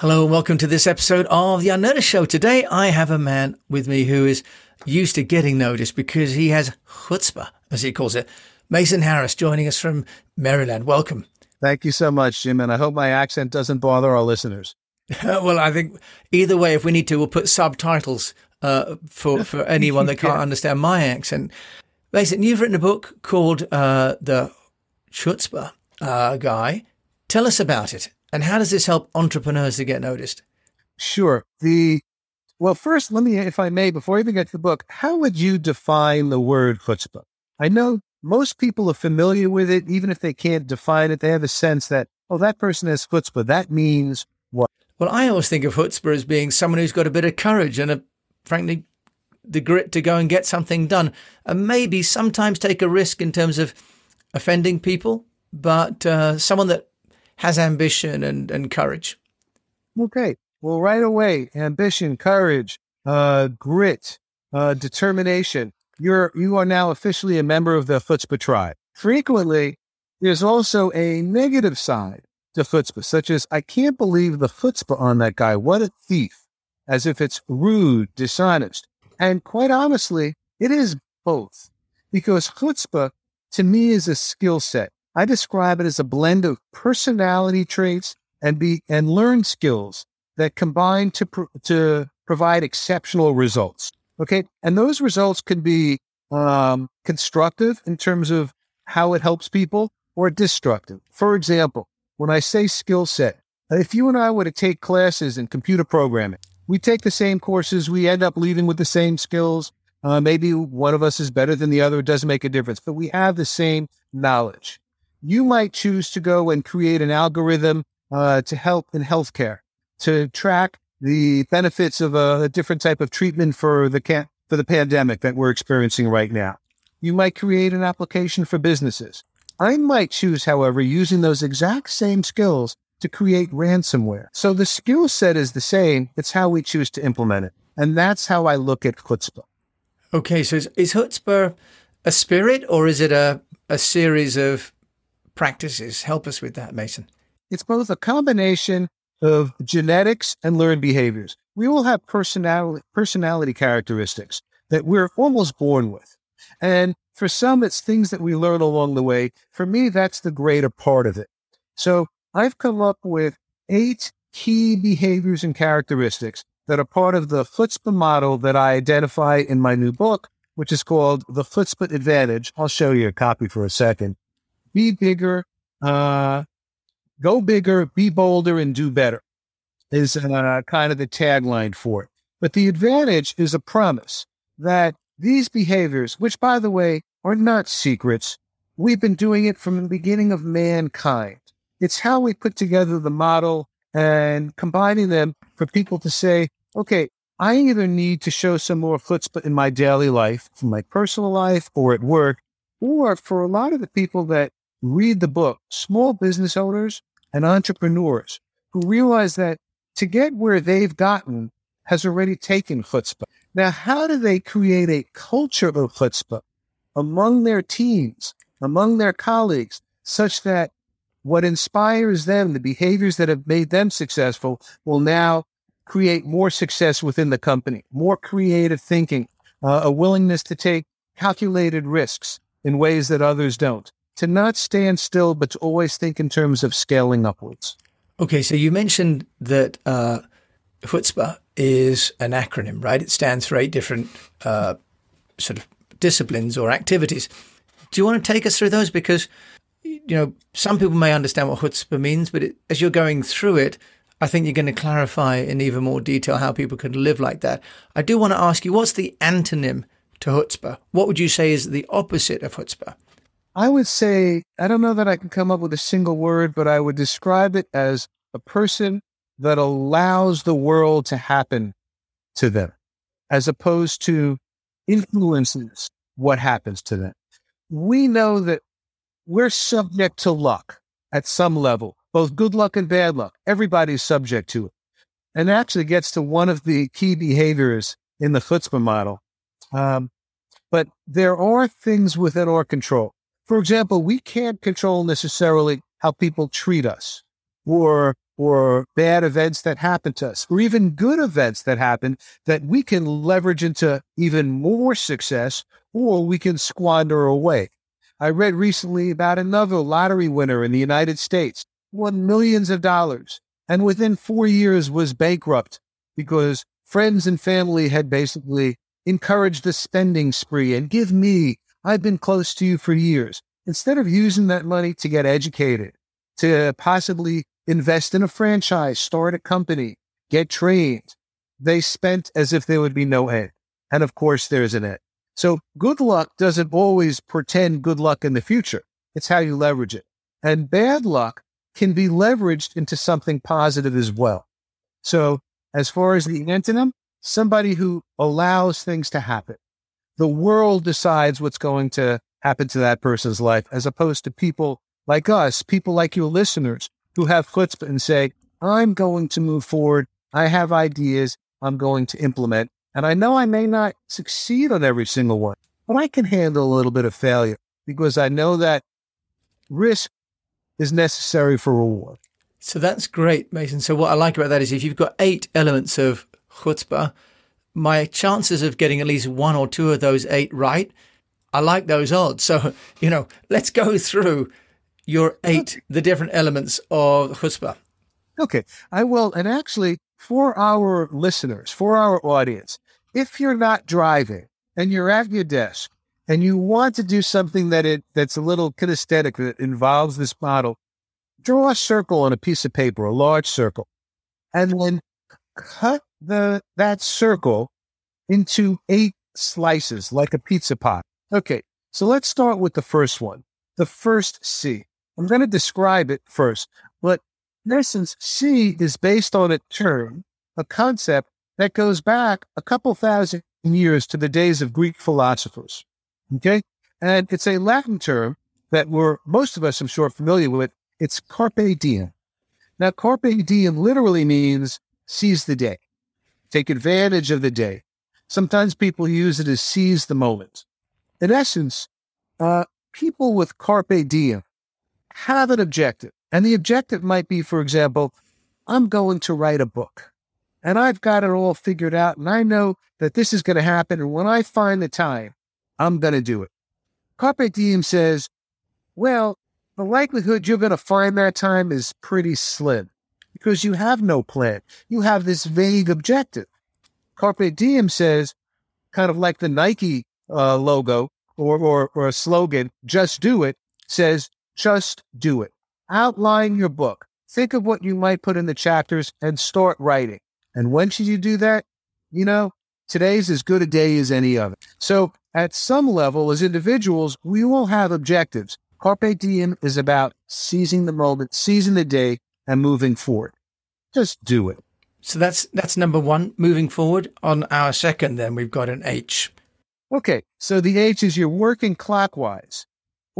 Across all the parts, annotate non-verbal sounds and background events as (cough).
Hello and welcome to this episode of The Unnoticed Show. Today I have a man with me who is used to getting noticed because he has chutzpah, as he calls it. Mason Harris joining us from Maryland. Welcome. Thank you so much, Jim. And I hope my accent doesn't bother our listeners. (laughs) well, I think either way, if we need to, we'll put subtitles uh, for, (laughs) for anyone that can't yeah. understand my accent. Mason, you've written a book called uh, The Chutzpah uh, Guy. Tell us about it. And how does this help entrepreneurs to get noticed? Sure. The well, first, let me, if I may, before I even get to the book, how would you define the word chutzpah? I know most people are familiar with it, even if they can't define it. They have a sense that, oh, that person has chutzpah. That means what? Well, I always think of chutzpah as being someone who's got a bit of courage and, a, frankly, the grit to go and get something done, and maybe sometimes take a risk in terms of offending people, but uh, someone that has ambition and, and courage. Okay. Well, right away, ambition, courage, uh, grit, uh, determination. You're you are now officially a member of the chutzpah tribe. Frequently, there's also a negative side to chutzpah, such as I can't believe the chutzpah on that guy. What a thief! As if it's rude, dishonest, and quite honestly, it is both, because chutzpah to me is a skill set. I describe it as a blend of personality traits and be and learned skills that combine to pro, to provide exceptional results. Okay, and those results can be um, constructive in terms of how it helps people, or destructive. For example, when I say skill set, if you and I were to take classes in computer programming, we take the same courses, we end up leaving with the same skills. Uh, maybe one of us is better than the other. It doesn't make a difference, but we have the same knowledge you might choose to go and create an algorithm uh, to help in healthcare to track the benefits of a, a different type of treatment for the can- for the pandemic that we're experiencing right now. You might create an application for businesses. I might choose, however, using those exact same skills to create ransomware. So the skill set is the same. It's how we choose to implement it. And that's how I look at chutzpah. Okay, so is, is chutzpah a spirit or is it a, a series of practices. Help us with that, Mason. It's both a combination of genetics and learned behaviors. We all have personality, personality characteristics that we're almost born with. And for some, it's things that we learn along the way. For me, that's the greater part of it. So I've come up with eight key behaviors and characteristics that are part of the chutzpah model that I identify in my new book, which is called The chutzpah Advantage. I'll show you a copy for a second be bigger, uh, go bigger, be bolder, and do better is uh, kind of the tagline for it. But the advantage is a promise that these behaviors, which by the way are not secrets, we've been doing it from the beginning of mankind. It's how we put together the model and combining them for people to say, okay, I either need to show some more chutzpah in my daily life, in my personal life or at work, or for a lot of the people that read the book, small business owners and entrepreneurs who realize that to get where they've gotten has already taken chutzpah. Now, how do they create a culture of chutzpah among their teams, among their colleagues, such that what inspires them, the behaviors that have made them successful, will now create more success within the company, more creative thinking, uh, a willingness to take calculated risks in ways that others don't to not stand still, but to always think in terms of scaling upwards. Okay, so you mentioned that uh, chutzpah is an acronym, right? It stands for eight different uh, sort of disciplines or activities. Do you want to take us through those? Because, you know, some people may understand what chutzpah means, but it, as you're going through it, I think you're going to clarify in even more detail how people can live like that. I do want to ask you, what's the antonym to chutzpah? What would you say is the opposite of chutzpah? I would say, I don't know that I can come up with a single word, but I would describe it as a person that allows the world to happen to them, as opposed to influences what happens to them. We know that we're subject to luck at some level, both good luck and bad luck. Everybody's subject to it. And actually gets to one of the key behaviors in the chutzpah model. Um, but there are things within our control. For example, we can't control necessarily how people treat us or or bad events that happen to us, or even good events that happen that we can leverage into even more success or we can squander away. I read recently about another lottery winner in the United States, won millions of dollars, and within four years was bankrupt because friends and family had basically encouraged the spending spree and give me, I've been close to you for years. Instead of using that money to get educated, to possibly invest in a franchise, start a company, get trained. They spent as if there would be no end. And of course, there's an end. So good luck doesn't always portend good luck in the future. It's how you leverage it. And bad luck can be leveraged into something positive as well. So as far as the antonym, somebody who allows things to happen. The world decides what's going to happen to that person's life, as opposed to people like us, people like your listeners who have chutzpah and say, I'm going to move forward. I have ideas I'm going to implement. And I know I may not succeed on every single one, but I can handle a little bit of failure because I know that risk is necessary for reward. So that's great, Mason. So what I like about that is if you've got eight elements of chutzpah, my chances of getting at least one or two of those eight right, I like those odds. So, (laughs) you know, let's go through your eight, the different elements of chutzpah. Okay, I will. And actually, for our listeners, for our audience, if you're not driving and you're at your desk and you want to do something that it that's a little kinesthetic that involves this model, draw a circle on a piece of paper, a large circle, and then cut the that circle into eight slices like a pizza pie. Okay, so let's start with the first one, the first C. I'm going to describe it first, but in essence, C is based on a term, a concept that goes back a couple thousand years to the days of Greek philosophers. Okay. And it's a Latin term that we're, most of us, I'm sure, familiar with. It's carpe diem. Now, carpe diem literally means seize the day, take advantage of the day. Sometimes people use it as seize the moment. In essence, uh, people with carpe diem have an objective. And the objective might be, for example, I'm going to write a book and I've got it all figured out and I know that this is going to happen. And when I find the time, I'm going to do it. Carpe Diem says, well, the likelihood you're going to find that time is pretty slim because you have no plan. You have this vague objective. Carpe Diem says, kind of like the Nike uh, logo or, or, or a slogan, just do it, says, just do it. Outline your book. Think of what you might put in the chapters and start writing. And when should you do that? You know, today's as good a day as any other. So, at some level, as individuals, we all have objectives. Carpe diem is about seizing the moment, seizing the day, and moving forward. Just do it. So that's that's number one. Moving forward on our second, then we've got an H. Okay, so the H is you're working clockwise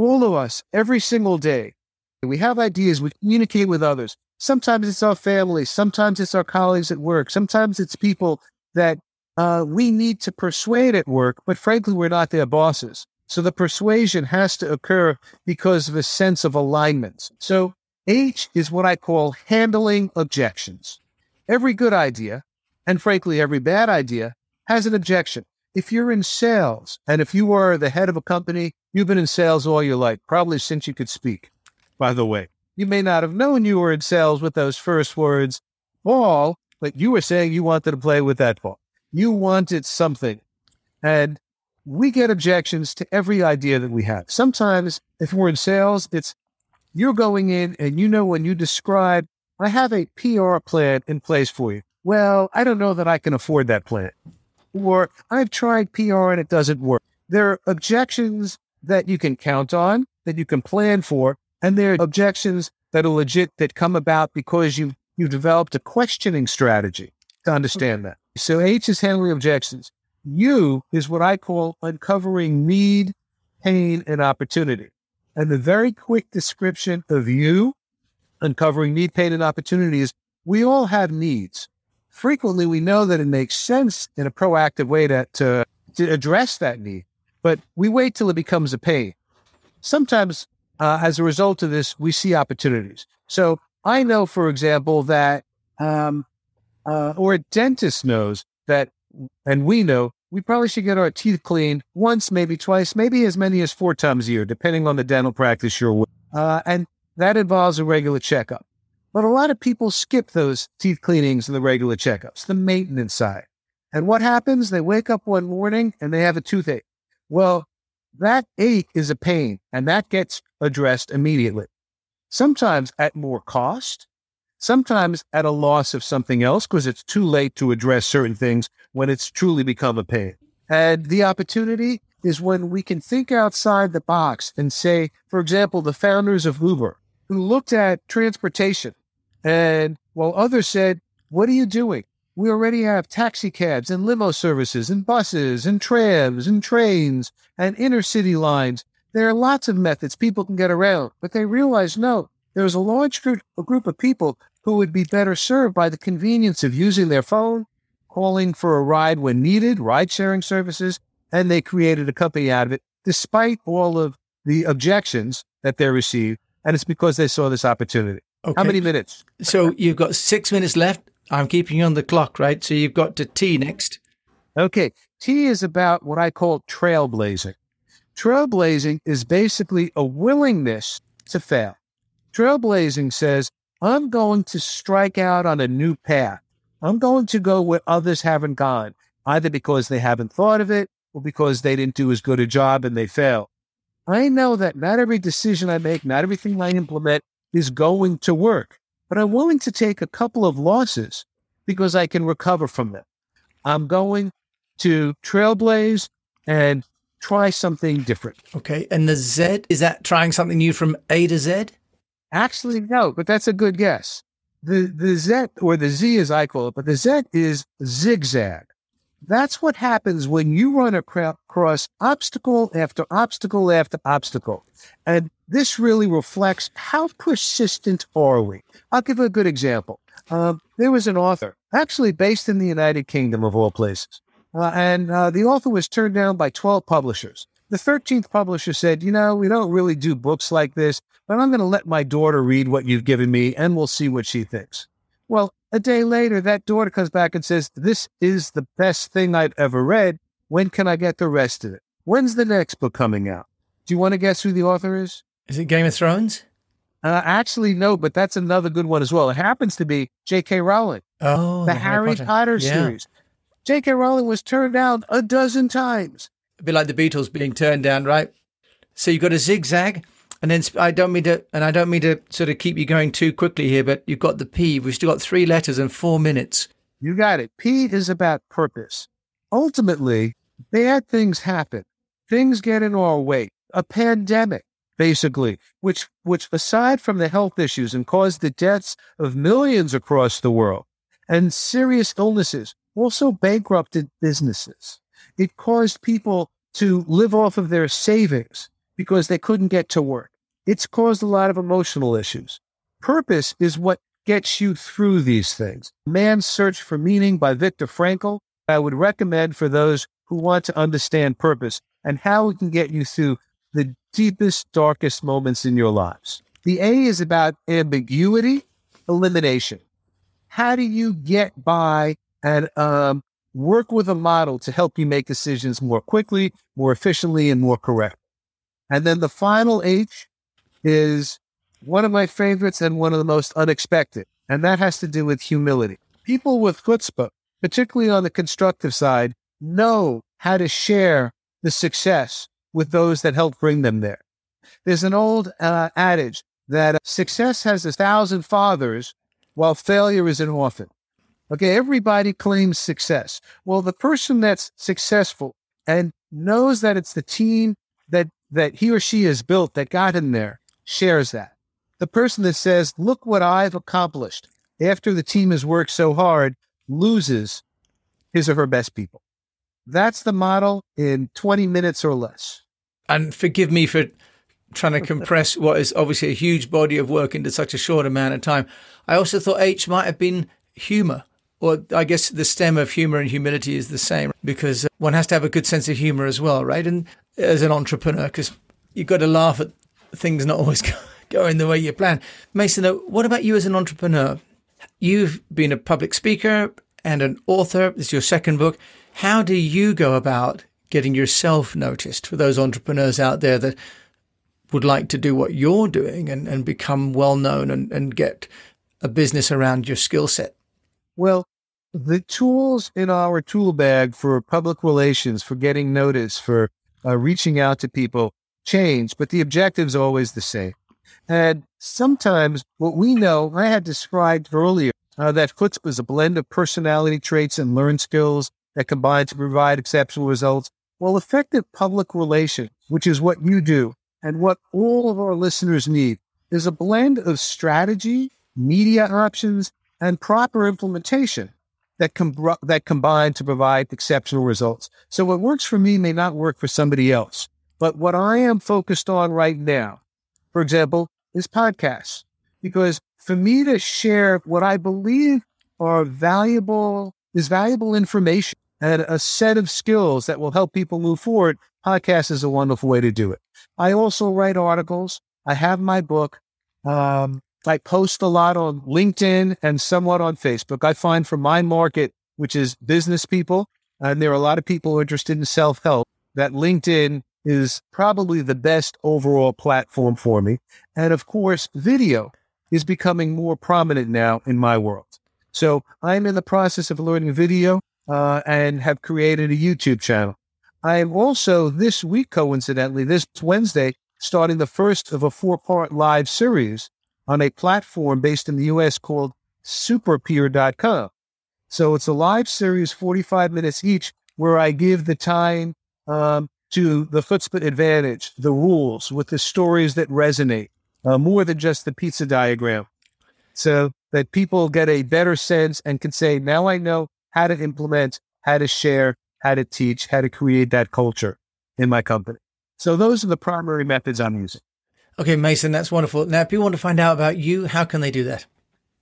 all of us, every single day, we have ideas, we communicate with others. Sometimes it's our family, sometimes it's our colleagues at work, sometimes it's people that uh, we need to persuade at work, but frankly, we're not their bosses. So the persuasion has to occur because of a sense of alignment. So H is what I call handling objections. Every good idea, and frankly, every bad idea, has an objection. If you're in sales and if you are the head of a company You've been in sales all your life, probably since you could speak, by the way. You may not have known you were in sales with those first words, ball, but you were saying you wanted to play with that ball. You wanted something. And we get objections to every idea that we have. Sometimes, if we're in sales, it's you're going in and you know when you describe, I have a PR plan in place for you. Well, I don't know that I can afford that plan. Or I've tried PR and it doesn't work. There are objections that you can count on, that you can plan for, and there are objections that are legit that come about because you you developed a questioning strategy to understand that. So H is handling objections. U is what I call uncovering need, pain, and opportunity. And the very quick description of you uncovering need, pain, and opportunity is we all have needs. Frequently, we know that it makes sense in a proactive way to, to, to address that need but we wait till it becomes a pain. Sometimes, uh, as a result of this, we see opportunities. So I know, for example, that, um, uh, or a dentist knows that, and we know we probably should get our teeth cleaned once, maybe twice, maybe as many as four times a year, depending on the dental practice you're with. Uh, and that involves a regular checkup. But a lot of people skip those teeth cleanings and the regular checkups, the maintenance side. And what happens? They wake up one morning and they have a toothache. Well, that ache is a pain and that gets addressed immediately. Sometimes at more cost, sometimes at a loss of something else because it's too late to address certain things when it's truly become a pain. And the opportunity is when we can think outside the box and say, for example, the founders of Uber who looked at transportation and while others said, what are you doing? We already have taxi cabs and limo services and buses and trams and trains and intercity lines. There are lots of methods people can get around, but they realize no, there's a large group, a group of people who would be better served by the convenience of using their phone, calling for a ride when needed, ride sharing services, and they created a company out of it, despite all of the objections that they received. And it's because they saw this opportunity. Okay. How many minutes? So you've got six minutes left. I'm keeping you on the clock, right? So you've got to T next. Okay. T is about what I call trailblazing. Trailblazing is basically a willingness to fail. Trailblazing says, I'm going to strike out on a new path. I'm going to go where others haven't gone, either because they haven't thought of it or because they didn't do as good a job and they fail. I know that not every decision I make, not everything I implement is going to work, but I'm willing to take a couple of losses because I can recover from them. I'm going to trailblaze and try something different. Okay. And the Z, is that trying something new from A to Z? Actually, no, but that's a good guess. The, the Z, or the Z as I call it, but the Z is zigzag. That's what happens when you run across obstacle after obstacle after obstacle. And this really reflects how persistent are we. I'll give a good example. Um, there was an author, actually based in the United Kingdom of all places, uh, and uh, the author was turned down by 12 publishers. The 13th publisher said, You know, we don't really do books like this, but I'm going to let my daughter read what you've given me and we'll see what she thinks. Well, a day later, that daughter comes back and says, This is the best thing I've ever read. When can I get the rest of it? When's the next book coming out? Do you want to guess who the author is? Is it Game of Thrones? Uh, actually, no, but that's another good one as well. It happens to be J.K. Rowling. Oh, the, the Harry Potter, Potter yeah. series. J.K. Rowling was turned down a dozen times. A bit like the Beatles being turned down, right? So you've got a zigzag and then I don't mean to, and I don't mean to sort of keep you going too quickly here, but you've got the P. We've still got three letters and four minutes. You got it. P is about purpose. Ultimately, bad things happen. Things get in our way. A pandemic, basically, which, which aside from the health issues and caused the deaths of millions across the world and serious illnesses, also bankrupted businesses. It caused people to live off of their savings because they couldn't get to work. It's caused a lot of emotional issues. Purpose is what gets you through these things. Man's Search for Meaning by Viktor Frankl, I would recommend for those who want to understand purpose and how it can get you through the deepest, darkest moments in your lives. The A is about ambiguity, elimination. How do you get by and um, work with a model to help you make decisions more quickly, more efficiently, and more correct? And then the final H is one of my favorites and one of the most unexpected. And that has to do with humility. People with chutzpah, particularly on the constructive side, know how to share the success with those that help bring them there. There's an old uh, adage that success has a thousand fathers while failure is an orphan. Okay, everybody claims success. Well, the person that's successful and knows that it's the team that that he or she has built that got him there shares that. The person that says, Look what I've accomplished after the team has worked so hard loses his or her best people. That's the model in 20 minutes or less. And forgive me for trying to (laughs) compress what is obviously a huge body of work into such a short amount of time. I also thought H might have been humor. Or I guess the stem of humor and humility is the same because one has to have a good sense of humor as well, right? And as an entrepreneur, because you've got to laugh at things not always (laughs) going the way you plan. Mason, though, what about you as an entrepreneur? You've been a public speaker and an author. This is your second book. How do you go about getting yourself noticed for those entrepreneurs out there that would like to do what you're doing and, and become well known and, and get a business around your skill set? Well, the tools in our tool bag for public relations, for getting notice, for uh, reaching out to people change, but the objective is always the same. And sometimes what we know, I had described earlier, uh, that chutzpah is a blend of personality traits and learned skills that combine to provide exceptional results. Well, effective public relations, which is what you do and what all of our listeners need, is a blend of strategy, media options, and proper implementation that, com- that combine to provide exceptional results. So what works for me may not work for somebody else. But what I am focused on right now, for example, is podcasts. Because for me to share what I believe are valuable, is valuable information and a set of skills that will help people move forward, podcast is a wonderful way to do it. I also write articles. I have my book. Um, I post a lot on LinkedIn and somewhat on Facebook. I find for my market, which is business people, and there are a lot of people interested in self help, that LinkedIn is probably the best overall platform for me. And of course, video is becoming more prominent now in my world. So I'm in the process of learning video uh, and have created a YouTube channel. I am also this week, coincidentally, this Wednesday, starting the first of a four part live series on a platform based in the US called superpeer.com. So it's a live series, 45 minutes each, where I give the time um, to the chutzpah advantage, the rules with the stories that resonate, uh, more than just the pizza diagram. So that people get a better sense and can say, now I know how to implement, how to share, how to teach, how to create that culture in my company. So those are the primary methods I'm using. Okay, Mason, that's wonderful. Now, if people want to find out about you, how can they do that?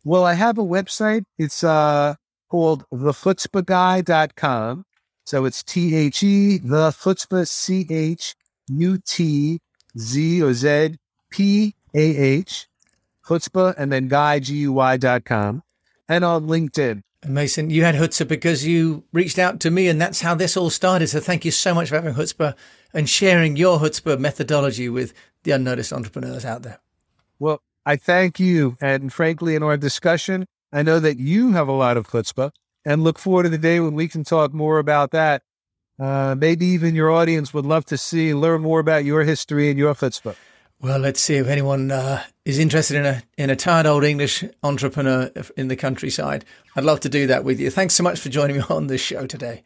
Well, I have a website. It's uh, called thechutzpahguy.com. So it's T H E, the chutzpah, C H U T Z or Z P A H, chutzpah, and then guy, G U Y dot com, and on LinkedIn. Mason, you had chutzpah because you reached out to me, and that's how this all started. So thank you so much for having chutzpah and sharing your chutzpah methodology with the unnoticed entrepreneurs out there. Well, I thank you. And frankly, in our discussion, I know that you have a lot of chutzpah and look forward to the day when we can talk more about that. Uh, maybe even your audience would love to see, learn more about your history and your chutzpah. Well, let's see if anyone uh, is interested in a in a tired old English entrepreneur in the countryside. I'd love to do that with you. Thanks so much for joining me on this show today.